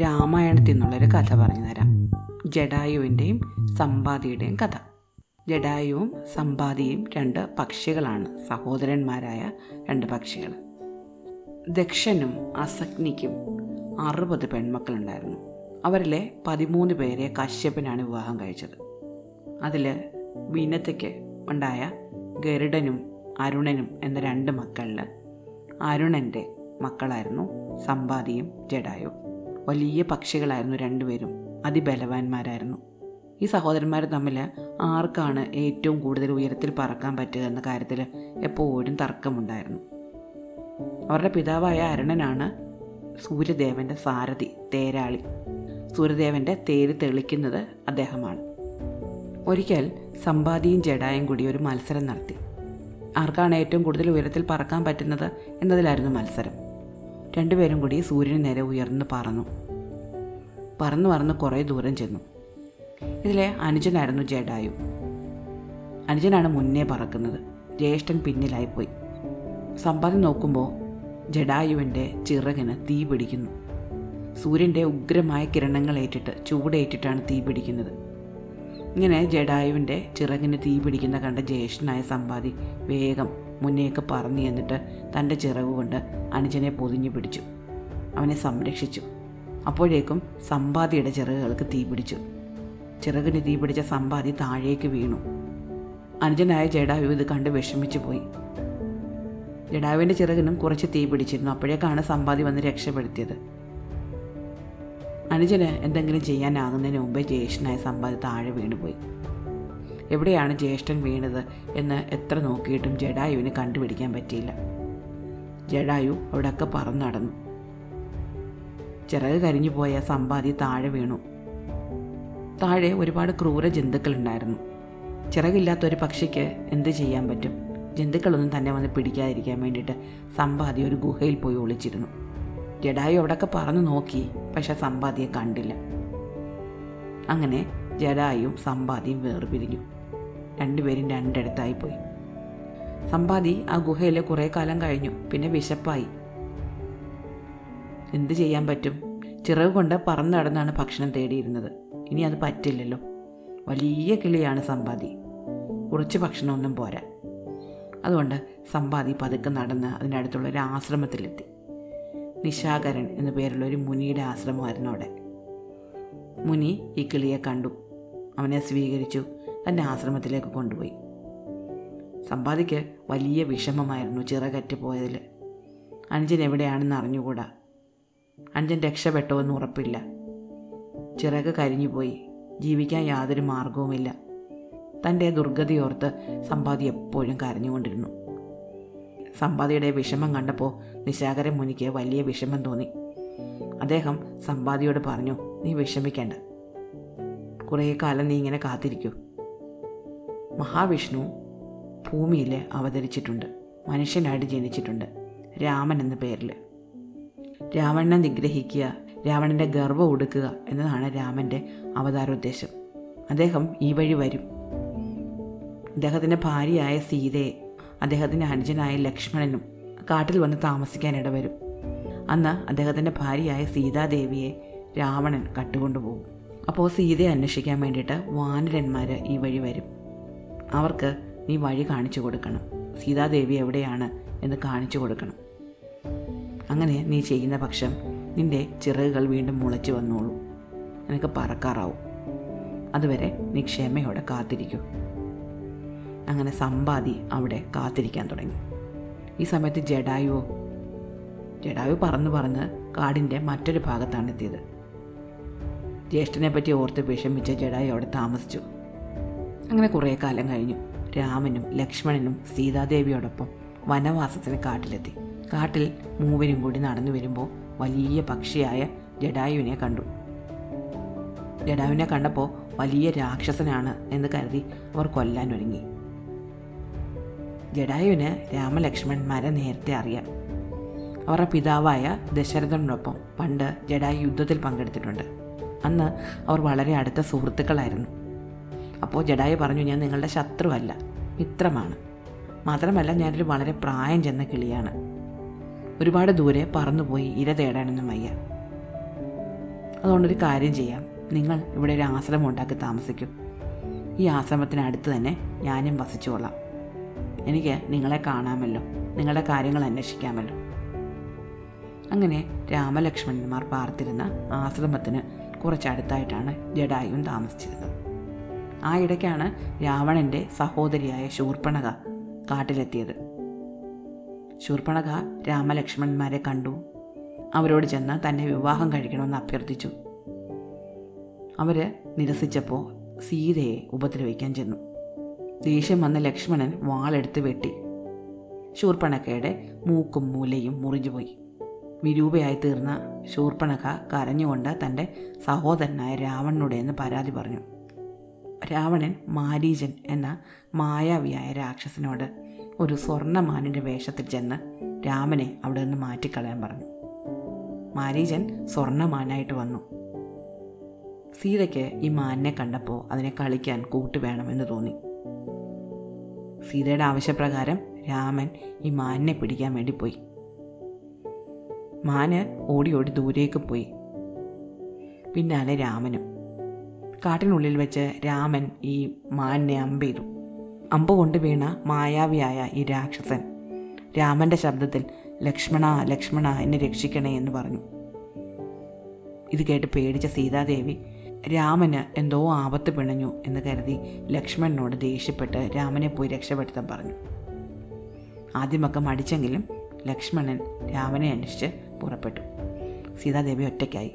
രാമായണത്തിൽ നിന്നുള്ളൊരു കഥ പറഞ്ഞു തരാം. ജഡായുവിന്റെയും സമ്പാദിയുടെയും കഥ. ജഡായുവും സമ്പാദിയും രണ്ട് പക്ഷികളാണ്. സഹോദരന്മാരായ രണ്ട് പക്ഷികൾ ദക്ഷനും അസഗ്നിക്കും അറുപത് പെൺമക്കളുണ്ടായിരുന്നു. അവരിലെ പതിമൂന്ന് പേരെ കശ്യപനാണ് വിവാഹം കഴിച്ചത്. അതിൽ വിനത്തയ്ക്ക് ഉണ്ടായ ഗരുഡനും അരുണനും എന്ന രണ്ട് മക്കളിൽ അരുണന്റെ മക്കളായിരുന്നു സമ്പാദിയും ജഡായും വലിയ പക്ഷികളായിരുന്നു രണ്ടുപേരും. അതിബലവാന്മാരായിരുന്നു. ഈ സഹോദരന്മാർ തമ്മിൽ ആർക്കാണ് ഏറ്റവും കൂടുതൽ ഉയരത്തിൽ പറക്കാൻ പറ്റുക എന്ന കാര്യത്തിൽ എപ്പോഴും തർക്കമുണ്ടായിരുന്നു. അവരുടെ പിതാവായ അരുണനാണ് സൂര്യദേവന്റെ സാരഥി തേരാളി. സൂര്യദേവന്റെ തേര് തെളിക്കുന്നത് അദ്ദേഹമാണ്. ഒരിക്കൽ സമ്പാദിയും ജഡായും കൂടി ഒരു മത്സരം നടത്തി. ആർക്കാണ് ഏറ്റവും കൂടുതൽ ഉയരത്തിൽ പറക്കാൻ പറ്റുന്നത് എന്നതിലായിരുന്നു മത്സരം. രണ്ടുപേരും കൂടി സൂര്യന് നേരെ ഉയർന്ന് പറന്നു. പറന്നു പറന്ന് കുറേ ദൂരം ചെന്നു. ഇതിലെ അനുജനായിരുന്നു ജഡായു. അനുജനാണ് മുന്നേ പറക്കുന്നത്. ജ്യേഷ്ഠൻ പിന്നിലായിപ്പോയി സമ്പാദി നോക്കുമ്പോൾ ജഡായുവിന്റെ ചിറകിന് തീ പിടിക്കുന്നു. സൂര്യന്റെ ഉഗ്രമായ കിരണങ്ങൾ ഏറ്റിട്ട് ചൂടേറ്റിട്ടാണ് തീ പിടിക്കുന്നത്. ഇങ്ങനെ ജഡായുവിന്റെ ചിറകിന് തീ പിടിക്കുന്ന കണ്ട ജ്യേഷ്ഠനായ സമ്പാദി വേഗം മുന്നേക്ക് പറഞ്ഞു എന്നിട്ട് തന്റെ ചിറവ് കൊണ്ട് അനുജനെ പൊതിഞ്ഞു പിടിച്ചു. അവനെ സംരക്ഷിച്ചു. അപ്പോഴേക്കും സമ്പാദിയുടെ ചിറകുകൾക്ക് തീ പിടിച്ചു. ചിറകിന് തീ പിടിച്ച സമ്പാദി താഴേക്ക് വീണു. അനുജനായ ജഡായു ഇത് കണ്ട് വിഷമിച്ചു പോയി. ജഡായുവിന്റെ ചിറകിനും കുറച്ച് തീ പിടിച്ചിരുന്നു. അപ്പോഴേക്കാണ് സമ്പാദി വന്ന് രക്ഷപ്പെടുത്തിയത്. അനുജന് എന്തെങ്കിലും ചെയ്യാനാകുന്നതിന് മുമ്പേ ജ്യേഷ്ഠനായ സമ്പാദി താഴെ വീണുപോയി. എവിടെയാണ് ജ്യേഷ്ഠൻ വീണത് എന്ന് എത്ര നോക്കിയിട്ടും ജഡായുവിന് കണ്ടുപിടിക്കാൻ പറ്റിയില്ല. ജഡായു അവിടെയൊക്കെ പറന്നു നടന്നു. ചിറക് കരിഞ്ഞു പോയ സമ്പാദി താഴെ വീണു. താഴെ ഒരുപാട് ക്രൂര ജന്തുക്കളുണ്ടായിരുന്നു. ചിറകില്ലാത്ത ഒരു പക്ഷിക്ക് എന്ത് ചെയ്യാൻ പറ്റും? ജന്തുക്കളൊന്നും തന്നെ വന്ന് പിടിക്കാതിരിക്കാൻ വേണ്ടിയിട്ട് സമ്പാദി ഒരു ഗുഹയിൽ പോയി ഒളിച്ചിരുന്നു. ജഡായു അവിടെയൊക്കെ പറന്നു നോക്കി പക്ഷെ സമ്പാദിയെ കണ്ടില്ല. അങ്ങനെ ജഡായും സമ്പാദിയും വേർപിരിഞ്ഞു. രണ്ടുപേരും രണ്ടിടത്തായി പോയി. സമ്പാദി ആ ഗുഹയിൽ കുറേ കാലം കഴിഞ്ഞു. പിന്നെ വിശപ്പായി. എന്ത് ചെയ്യാൻ പറ്റും? ചിറവ് കൊണ്ട് പറന്നു നടന്നാണ് ഭക്ഷണം തേടിയിരുന്നത്. ഇനി അത് പറ്റില്ലല്ലോ. വലിയ കിളിയാണ് സമ്പാദി. കുറച്ച് ഭക്ഷണമൊന്നും പോരാ. അതുകൊണ്ട് സമ്പാദി പതുക്കെ നടന്ന് അതിനടുത്തുള്ള ഒരു ആശ്രമത്തിലെത്തി. നിശാകരൻ എന്നു പേരുള്ള ഒരു മുനിയുടെ ആശ്രമമായിരുന്നു അവിടെ. മുനി ഈ കിളിയെ കണ്ടു. അവനെ സ്വീകരിച്ചു. തന്റെ ആശ്രമത്തിലേക്ക് കൊണ്ടുപോയി. സമ്പാദിക്ക് വലിയ വിഷമമായിരുന്നു ചിറകറ്റ് പോയതിൽ. അഞ്ചൻ എവിടെയാണെന്ന് അറിഞ്ഞുകൂടാ. അഞ്ചൻ രക്ഷപ്പെട്ടോ എന്ന് ഉറപ്പില്ല. ചിറക് കരിഞ്ഞുപോയി. ജീവിക്കാൻ യാതൊരു മാർഗവുമില്ല. തന്റെ ദുർഗതിയോർത്ത് സമ്പാദി എപ്പോഴും കരഞ്ഞുകൊണ്ടിരുന്നു. സമ്പാദിയുടെ വിഷമം കണ്ടപ്പോൾ നിശാകരൻ മുനിക്ക് വലിയ വിഷമം തോന്നി. അദ്ദേഹം സമ്പാദിയോട് പറഞ്ഞു നീ വിഷമിക്കേണ്ട. കുറേ കാലം നീ ഇങ്ങനെ കാത്തിരിക്കൂ. മഹാവിഷ്ണു ഭൂമിയിൽ അവതരിച്ചിട്ടുണ്ട്. മനുഷ്യനായിട്ട് ജനിച്ചിട്ടുണ്ട്. രാമൻ എന്ന പേരിൽ രാവണനെ നിഗ്രഹിക്കുക രാവണന്റെ ഗർവം ഒടുക്കുക എന്നതാണ് രാമന്റെ അവതാരോദ്ദേശം. അദ്ദേഹം ഈ വഴി വരും. അദ്ദേഹത്തിന്റെ ഭാര്യയായ സീതയെ അദ്ദേഹത്തിന്റെ അനുജനായ ലക്ഷ്മണനും കാട്ടിൽ വന്ന് താമസിക്കാൻ ഇടവരും അന്ന് അദ്ദേഹത്തിന്റെ ഭാര്യയായ സീതാദേവിയെ രാവണൻ കട്ടുകൊണ്ടുപോകും. അപ്പോൾ സീതയെ അന്വേഷിക്കാൻ വേണ്ടിയിട്ട് വാനരന്മാർ ഈ വഴി വരും. അവർക്ക് നീ വഴി കാണിച്ചു കൊടുക്കണം. സീതാദേവി എവിടെയാണ് എന്ന് കാണിച്ചു കൊടുക്കണം. അങ്ങനെ നീ ചെയ്യുന്ന പക്ഷം നിന്റെ ചിറകുകൾ വീണ്ടും മുളച്ചു വന്നോളൂ. നിനക്ക് പറക്കാറാവും. അതുവരെ നീ ക്ഷമയോടെ കാത്തിരിക്കൂ. അങ്ങനെ സമ്പാദി അവിടെ കാത്തിരിക്കാൻ തുടങ്ങി. ഈ സമയത്ത് ജഡായുവോ? ജഡായു പറന്ന് പറന്ന് കാടിന്റെ മറ്റൊരു ഭാഗത്താണ് എത്തിയത്. ജ്യേഷ്ഠനെ പറ്റി ഓർത്ത് വിഷമിച്ച ജഡായു അവിടെ താമസിച്ചു. അങ്ങനെ കുറേ കാലം കഴിഞ്ഞു. രാമനും ലക്ഷ്മണനും സീതാദേവിയോടൊപ്പം വനവാസത്തിന് കാട്ടിലെത്തി. കാട്ടിൽ മൂവരും കൂടി നടന്നു വരുമ്പോൾ വലിയ പക്ഷിയായ ജഡായുവിനെ കണ്ടു. ജഡായുവിനെ കണ്ടപ്പോൾ വലിയ രാക്ഷസനാണ് എന്ന് കരുതി അവർ കൊല്ലാൻ ഒരുങ്ങി. ജഡായുവിന് രാമലക്ഷ്മണന്മാരെ നേരത്തെ അറിയാം. അവരുടെ പിതാവായ ദശരഥനോടൊപ്പം പണ്ട് ജഡായു യുദ്ധത്തിൽ പങ്കെടുത്തിട്ടുണ്ട്. അന്ന് അവർ വളരെ അടുത്ത സുഹൃത്തുക്കളായിരുന്നു. അപ്പോൾ ജഡായു പറഞ്ഞു ഞാൻ നിങ്ങളുടെ ശത്രുവല്ല മിത്രമാണ്. മാത്രമല്ല ഞാനൊരു വളരെ പ്രായം ചെന്ന കിളിയാണ്. ഒരുപാട് ദൂരെ പറന്നുപോയി ഇര തേടാനൊന്നും വയ്യ. അതുകൊണ്ടൊരു കാര്യം ചെയ്യാം. നിങ്ങൾ ഇവിടെ ഒരു ആശ്രമം ഉണ്ടാക്കി താമസിക്കും. ഈ ആശ്രമത്തിനടുത്ത് തന്നെ ഞാനും വസിച്ചുകൊള്ളാം എനിക്ക് നിങ്ങളെ കാണാമല്ലോ. നിങ്ങളുടെ കാര്യങ്ങൾ അന്വേഷിക്കാമല്ലോ. അങ്ങനെ രാമലക്ഷ്മണന്മാർ പാർത്തിരുന്ന ആശ്രമത്തിന് കുറച്ചടുത്തായിട്ടാണ് ജഡായും താമസിച്ചിരുന്നത്. ആ ഇടയ്ക്കാണ് രാവണന്റെ സഹോദരിയായ ശൂർപ്പണക കാട്ടിലെത്തിയത്. ശൂർപ്പണക രാമലക്ഷ്മണന്മാരെ കണ്ടു. അവരോട് ചെന്ന് തന്നെ വിവാഹം കഴിക്കണമെന്ന് അഭ്യർത്ഥിച്ചു. അവർ നിരസിച്ചപ്പോൾ സീതയെ ഉപദ്രവിക്കാൻ ചെന്നു. ദേഷ്യം വന്ന ലക്ഷ്മണൻ വാളെടുത്ത് വെട്ടി. ശൂർപ്പണക്കയുടെ മൂക്കും മൂലയും മുറിഞ്ഞുപോയി. വിരൂപയായി തീർന്ന ശൂർപ്പണക കരഞ്ഞുകൊണ്ട് തന്റെ സഹോദരനായ രാവണനുടേന്ന് പരാതി പറഞ്ഞു. രാവണൻ മാരീജൻ എന്ന മായാവിയായ രാക്ഷസനോട് ഒരു സ്വർണമാനിന്റെ വേഷത്തിൽ ചെന്ന് രാമനെ അവിടെ നിന്ന് മാറ്റിക്കളയാൻ പറഞ്ഞു. മാരീജൻ സ്വർണമാനായിട്ട് വന്നു. സീതയ്ക്ക് ഈ മാനിനെ കണ്ടപ്പോൾ അതിനെ കളിക്കാൻ കൂട്ട് വേണമെന്ന് തോന്നി. സീതയുടെ ആവശ്യപ്രകാരം രാമൻ ഈ മാനിനെ പിടിക്കാൻ വേണ്ടി പോയി. മാന് ഓടി ഓടി ദൂരേക്ക് പോയി. പിന്നാലെ രാമനും കാട്ടിനുള്ളിൽ വെച്ച് രാമൻ ഈ മാനിനെ അമ്പെയ്തു. അമ്പ് കൊണ്ട് വീണ മായാവിയായ ഈ രാക്ഷസൻ രാമന്റെ ശബ്ദത്തിൽ ലക്ഷ്മണ ലക്ഷ്മണ എന്നെ രക്ഷിക്കണേ എന്ന് പറഞ്ഞു. ഇത് കേട്ട് പേടിച്ച സീതാദേവി രാമന് എന്തോ ആപത്ത് പിണഞ്ഞു എന്ന് കരുതി ലക്ഷ്മണനോട് ദേഷ്യപ്പെട്ട് രാമനെ പോയി രക്ഷപ്പെടുത്താൻ പറഞ്ഞു. ആദ്യമൊക്കെ മടിച്ചെങ്കിലും ലക്ഷ്മണൻ രാമനെ അന്വേഷിച്ച് പുറപ്പെട്ടു. സീതാദേവി ഒറ്റയ്ക്കായി.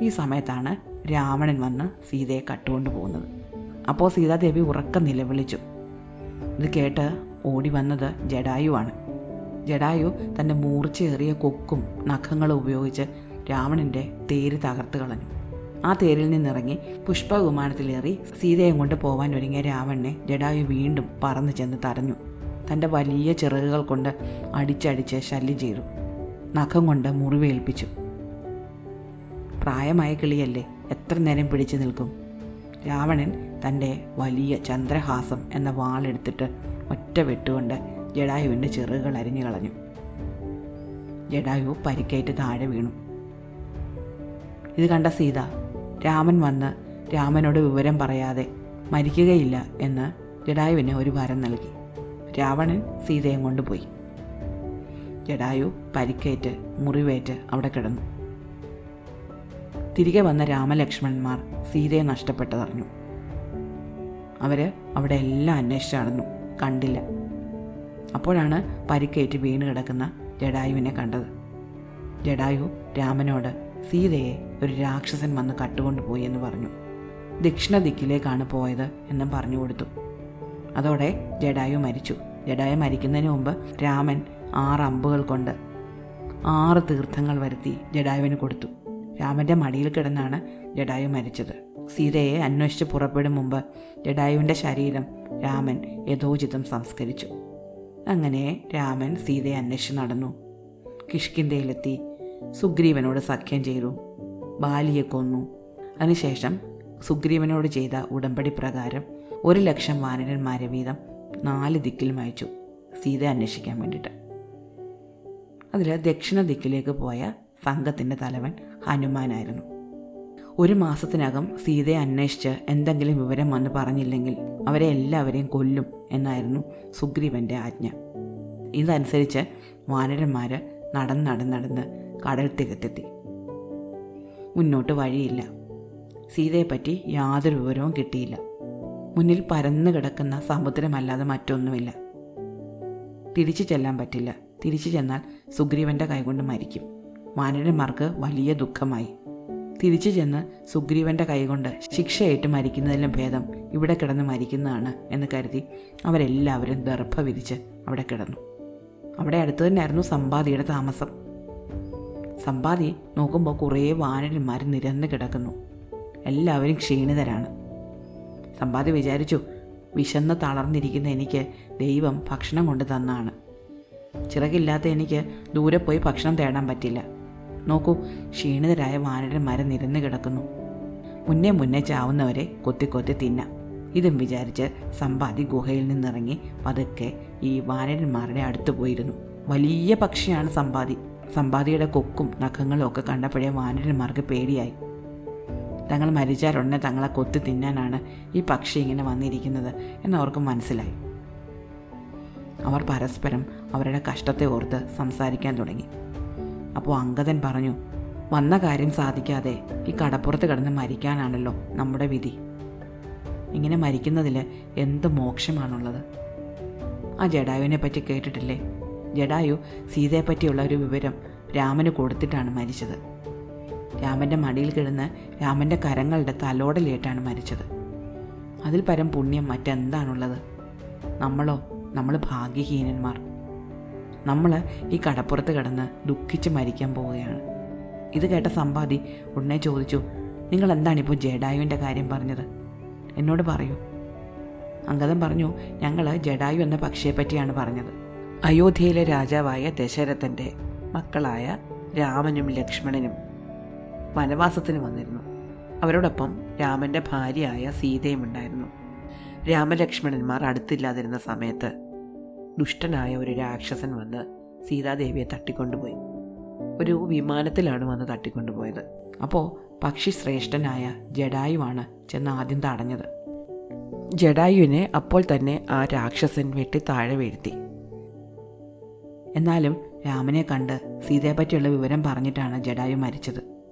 ഈ സമയത്താണ് രാവണൻ വന്ന് സീതയെ കട്ടുകൊണ്ട് പോകുന്നത്. അപ്പോൾ സീതാദേവി ഉറക്കം നിലവിളിച്ചു. ഇത് കേട്ട് ഓടി വന്നത് ജഡായുവാണ്. ജഡായു തന്റെ മൂർച്ചയേറിയ കൊക്കും നഖങ്ങളും ഉപയോഗിച്ച് രാവണന്റെ തേര് തകർത്ത് കളഞ്ഞു. ആ തേരിൽ നിന്നിറങ്ങി പുഷ്പവിമാനത്തിലേറി സീതയെ കൊണ്ട് പോവാൻ ഒരുങ്ങിയ രാവണനെ ജഡായു വീണ്ടും പറന്നു ചെന്ന് തടഞ്ഞു. തന്റെ വലിയ ചിറകുകൾ കൊണ്ട് അടിച്ചടിച്ച് ശല്യം ചെയ്തു. നഖം കൊണ്ട് മുറിവേൽപ്പിച്ചു. പ്രായമായ കിളിയല്ലേ? എത്ര നേരം പിടിച്ചു നിൽക്കും? രാവണൻ തന്റെ വലിയ ചന്ദ്രഹാസം എന്ന വാളെടുത്തിട്ട് ഒറ്റ വെട്ടുകൊണ്ട് ജഡായുവിന്റെ ചെറുകൾ അരിഞ്ഞു കളഞ്ഞു. ജഡായു പരിക്കേറ്റ് താഴെ വീണു. ഇത് കണ്ട സീത രാമൻ വന്ന് രാമനോട് വിവരം പറയാതെ മരിക്കുകയില്ല എന്ന് ജഡായുവിന് ഒരു വരം നൽകി. രാവണൻ സീതയും കൊണ്ടുപോയി. ജഡായു പരിക്കേറ്റ് മുറിവേറ്റ് അവിടെ കിടന്നു. തിരികെ വന്ന രാമലക്ഷ്മണന്മാർ സീതയെ നഷ്ടപ്പെട്ടതറിഞ്ഞു. അവർ അവിടെ എല്ലാം അന്വേഷിച്ച് നടന്നു. കണ്ടില്ല. അപ്പോഴാണ് പരിക്കേറ്റ് വീണ് കിടക്കുന്ന ജഡായുവിനെ കണ്ടത്. ജഡായു രാമനോട് സീതയെ ഒരു രാക്ഷസൻ വന്ന് കട്ടുകൊണ്ടുപോയി എന്ന് പറഞ്ഞു. ദക്ഷിണ ദിക്കിലേക്കാണ് പോയത് എന്നും പറഞ്ഞു കൊടുത്തു. അതോടെ ജഡായു മരിച്ചു. ജഡായു മരിക്കുന്നതിന് മുമ്പ് രാമൻ ആറ് അമ്പുകൾ കൊണ്ട് ആറ് തീർത്ഥങ്ങൾ വരുത്തി ജഡായുവിന് കൊടുത്തു. രാമന്റെ മടിയിൽ കിടന്നാണ് ജഡായു മരിച്ചത്. സീതയെ അന്വേഷിച്ച് പുറപ്പെടും മുമ്പ് ജഡായുവിന്റെ ശരീരം രാമൻ യഥോചിതം സംസ്കരിച്ചു. അങ്ങനെ രാമൻ സീതയെ അന്വേഷിച്ച് നടന്നു. കിഷ്കിന്തയിലെത്തി സുഗ്രീവനോട് സഖ്യം ചെയ്തു. ബാലിയെ കൊന്നു. അതിനുശേഷം സുഗ്രീവനോട് ചെയ്ത ഉടമ്പടി പ്രകാരം ഒരു ലക്ഷം വാനരന്മാരെ വീതം നാല് ദിക്കിലും അയച്ചു സീതയെ അന്വേഷിക്കാൻ വേണ്ടിയിട്ട്. അതിൽ ദക്ഷിണ ദിക്കിലേക്ക് പോയ സംഘത്തിന്റെ തലവൻ ഹനുമാനായിരുന്നു. ഒരു മാസത്തിനകം സീതയെ അന്വേഷിച്ച് എന്തെങ്കിലും വിവരം വന്ന് പറഞ്ഞില്ലെങ്കിൽ അവരെ എല്ലാവരെയും കൊല്ലും എന്നായിരുന്നു സുഗ്രീവന്റെ ആജ്ഞ. ഇതനുസരിച്ച് വാനരന്മാർ നടന്ന് നടന്ന് നടന്ന് കടൽ തീരത്തെത്തി. മുന്നോട്ട് വഴിയില്ല. സീതയെപ്പറ്റി യാതൊരു വിവരവും കിട്ടിയില്ല. മുന്നിൽ പരന്നു കിടക്കുന്ന സമുദ്രമല്ലാതെ മറ്റൊന്നുമില്ല. തിരിച്ചു ചെല്ലാൻ പറ്റില്ല. തിരിച്ചു ചെന്നാൽ സുഗ്രീവന്റെ കൈകൊണ്ട് മരിക്കും. വാനരന്മാർക്ക് വലിയ ദുഃഖമായി. തിരിച്ചു ചെന്ന് സുഗ്രീവന്റെ കൈകൊണ്ട് ശിക്ഷയേറ്റ് മരിക്കുന്നതിലും ഭേദം ഇവിടെ കിടന്ന് മരിക്കുന്നതാണ് എന്ന് കരുതി അവരെല്ലാവരും ദർഭ വിരിച്ച് അവിടെ കിടന്നു. അവിടെ അടുത്ത് തന്നെയായിരുന്നു സമ്പാദിയുടെ താമസം. സമ്പാദി നോക്കുമ്പോൾ കുറേ വാനരന്മാർ നിരന്ന് കിടക്കുന്നു. എല്ലാവരും ക്ഷീണിതരാണ്. സമ്പാദി വിചാരിച്ചു വിശന്ന് തളർന്നിരിക്കുന്ന എനിക്ക് ദൈവം ഭക്ഷണം കൊണ്ട് തന്നാണ്. ചിറകില്ലാത്ത എനിക്ക് ദൂരെ പോയി ഭക്ഷണം തേടാൻ പറ്റില്ല. നോക്കൂ ക്ഷീണിതരായ വാനരന്മാരെ നിരന്ന് കിടക്കുന്നു. മുന്നേ മുന്നേ ചാവുന്നവരെ കൊത്തി കൊത്തി തിന്നാം. ഇതും വിചാരിച്ച് സമ്പാദി ഗുഹയിൽ നിന്നിറങ്ങി പതുക്കെ ഈ വാനരന്മാരുടെ അടുത്ത് പോയിരുന്നു. വലിയ പക്ഷിയാണ് സമ്പാദി. സമ്പാദിയുടെ കൊക്കും നഖങ്ങളും ഒക്കെ കണ്ടപ്പോഴേ വാനരന്മാർക്ക് പേടിയായി. തങ്ങൾ മരിച്ചാലുടനെ തങ്ങളെ കൊത്തി തിന്നാനാണ് ഈ പക്ഷി ഇങ്ങനെ വന്നിരിക്കുന്നത് എന്നവർക്ക് മനസ്സിലായി. അവർ പരസ്പരം അവരുടെ കഷ്ടത്തെ ഓർത്ത് സംസാരിക്കാൻ തുടങ്ങി. അപ്പോൾ അങ്കദൻ പറഞ്ഞു വന്ന കാര്യം സാധിക്കാതെ ഈ കടപ്പുറത്ത് കിടന്ന് മരിക്കാനാണല്ലോ നമ്മുടെ വിധി. ഇങ്ങനെ മരിക്കുന്നതിൽ എന്ത് മോക്ഷമാണുള്ളത്? ആ ജഡായുവിനെ പറ്റി കേട്ടിട്ടില്ലേ? ജഡായു സീതയെപ്പറ്റിയുള്ള ഒരു വിവരം രാമന് കൊടുത്തിട്ടാണ് മരിച്ചത്. രാമന്റെ മടിയിൽ കിടന്ന് രാമന്റെ കരങ്ങളുടെ തലോടലേറ്റാണ് മരിച്ചത്. അതിൽ പരം പുണ്യം മറ്റെന്താണുള്ളത്? നമ്മളോ? നമ്മൾ ഭാഗ്യഹീനന്മാർ. നമ്മൾ ഈ കടപ്പുറത്ത് കിടന്ന് ദുഃഖിച്ച് മരിക്കാൻ പോവുകയാണ്. ഇത് കേട്ട സമ്പാദി ഉടനെ ചോദിച്ചു നിങ്ങൾ എന്താണ് എന്താണിപ്പോൾ ജഡായുവിന്റെ കാര്യം പറഞ്ഞത്? എന്നോട് പറയൂ. അങ്കദം പറഞ്ഞു ഞങ്ങൾ ജഡായു എന്ന പക്ഷിയെ പറ്റിയാണ് പറഞ്ഞത്. അയോധ്യയിലെ രാജാവായ ദശരഥന്റെ മക്കളായ രാമനും ലക്ഷ്മണനും വനവാസത്തിന് വന്നിരുന്നു. അവരോടൊപ്പം രാമന്റെ ഭാര്യയായ സീതയും ഉണ്ടായിരുന്നു. രാമലക്ഷ്മണന്മാർ അടുത്തില്ലാതിരുന്ന സമയത്ത് ദുഷ്ടനായ ഒരു രാക്ഷസൻ വന്ന് സീതാദേവിയെ തട്ടിക്കൊണ്ടുപോയി. ഒരു വിമാനത്തിലാണ് വന്ന് തട്ടിക്കൊണ്ടുപോയത്. അപ്പോൾ പക്ഷി ശ്രേഷ്ഠനായ ജഡായുവാണ് ചെന്ന് ആദ്യം തടഞ്ഞത്. ജഡായുവിനെ അപ്പോൾ തന്നെ ആ രാക്ഷസൻ വെട്ടി താഴെ വീഴ്ത്തി. എന്നാലും രാമനെ കണ്ട് സീതയെപ്പറ്റിയുള്ള വിവരം പറഞ്ഞിട്ടാണ് ജഡായു മരിച്ചത്.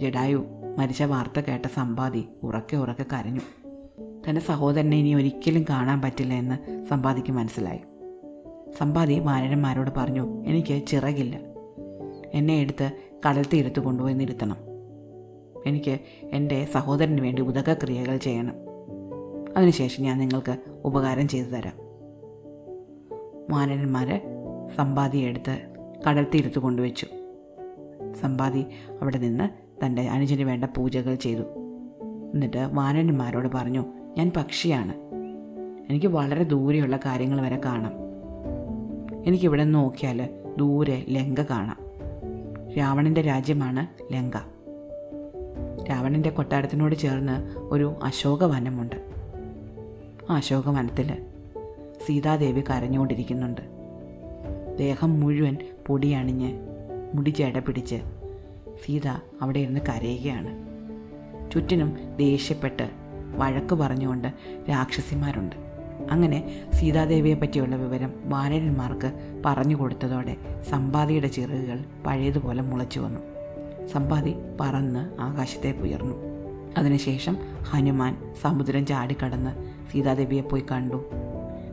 ജഡായു മരിച്ച വാർത്ത കേട്ട സമ്പാദി ഉറക്കെ ഉറക്കെ കരഞ്ഞു. തന്റെ സഹോദരനെ ഇനി ഒരിക്കലും കാണാൻ പറ്റില്ല എന്ന് സമ്പാദിക്ക് മനസ്സിലായി. സമ്പാദി വാനരന്മാരോട് പറഞ്ഞു എനിക്ക് ചിറകില്ല. എന്നെ എടുത്ത് കടൽ തീരത്ത് കൊണ്ടുപോയി നിർത്തണം എനിക്ക് എന്റെ സഹോദരന് വേണ്ടി ഉദകക്രിയകൾ ചെയ്യണം. അതിനുശേഷം ഞാൻ നിങ്ങൾക്ക് ഉപകാരം ചെയ്തു തരാം. വാനരന്മാർ സമ്പാദി എടുത്ത് കടൽ തീരത്ത് കൊണ്ടുവച്ചു. സമ്പാദി അവിടെ നിന്ന് തന്റെ അനുജന് വേണ്ട പൂജകൾ ചെയ്തു. എന്നിട്ട് വാനരന്മാരോട് പറഞ്ഞു ഞാൻ പക്ഷിയാണ്. എനിക്ക് വളരെ ദൂരെയുള്ള കാര്യങ്ങൾ വരെ കാണാം. എനിക്കിവിടെ നോക്കിയാൽ ദൂരെ ലങ്ക കാണാം. രാവണന്റെ രാജ്യമാണ് ലങ്ക. രാവണന്റെ കൊട്ടാരത്തിനോട് ചേർന്ന് ഒരു അശോകവനമുണ്ട്. ആ അശോകവനത്തിൽ സീതാദേവി കരഞ്ഞുകൊണ്ടിരിക്കുന്നുണ്ട്. ദേഹം മുഴുവൻ പൊടിയണിഞ്ഞ് മുടി ചേട പിടിച്ച് സീത അവിടെ ഇരുന്ന് കരയുകയാണ്. ചുറ്റിനും ദേഷ്യപ്പെട്ട് വഴക്ക് പറഞ്ഞുകൊണ്ട് രാക്ഷസിമാരുണ്ട്. അങ്ങനെ സീതാദേവിയെ പറ്റിയുള്ള വിവരം വാനരന്മാർക്ക് പറഞ്ഞു കൊടുത്തതോടെ സമ്പാദിയുടെ ചിറകുകൾ പഴയതുപോലെ മുളച്ചു വന്നു. സമ്പാദി പറന്ന് ആകാശത്തേക്ക് ഉയർന്നു. അതിനുശേഷം ഹനുമാൻ സമുദ്രം ചാടിക്കടന്ന് സീതാദേവിയെ പോയി കണ്ടു.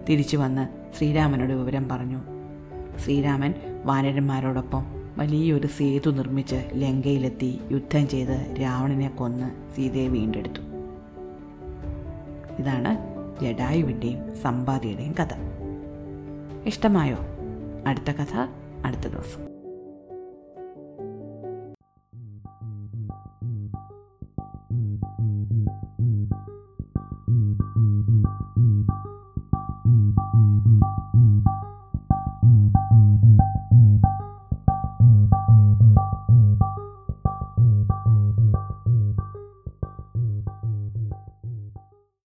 തിരിച്ചു വന്ന് ശ്രീരാമനോട് വിവരം പറഞ്ഞു. ശ്രീരാമൻ വാനരന്മാരോടൊപ്പം വലിയൊരു സേതു നിർമ്മിച്ച് ലങ്കയിലെത്തി യുദ്ധം ചെയ്ത് രാവണനെ കൊന്ന് സീതയെ വീണ്ടെടുത്തു. ഇതാണ് ജഡായുവിന്റെയും സമ്പാദിയുടെയും കഥ. ഇഷ്ടമായോ? അടുത്ത കഥ അടുത്ത ദിവസം.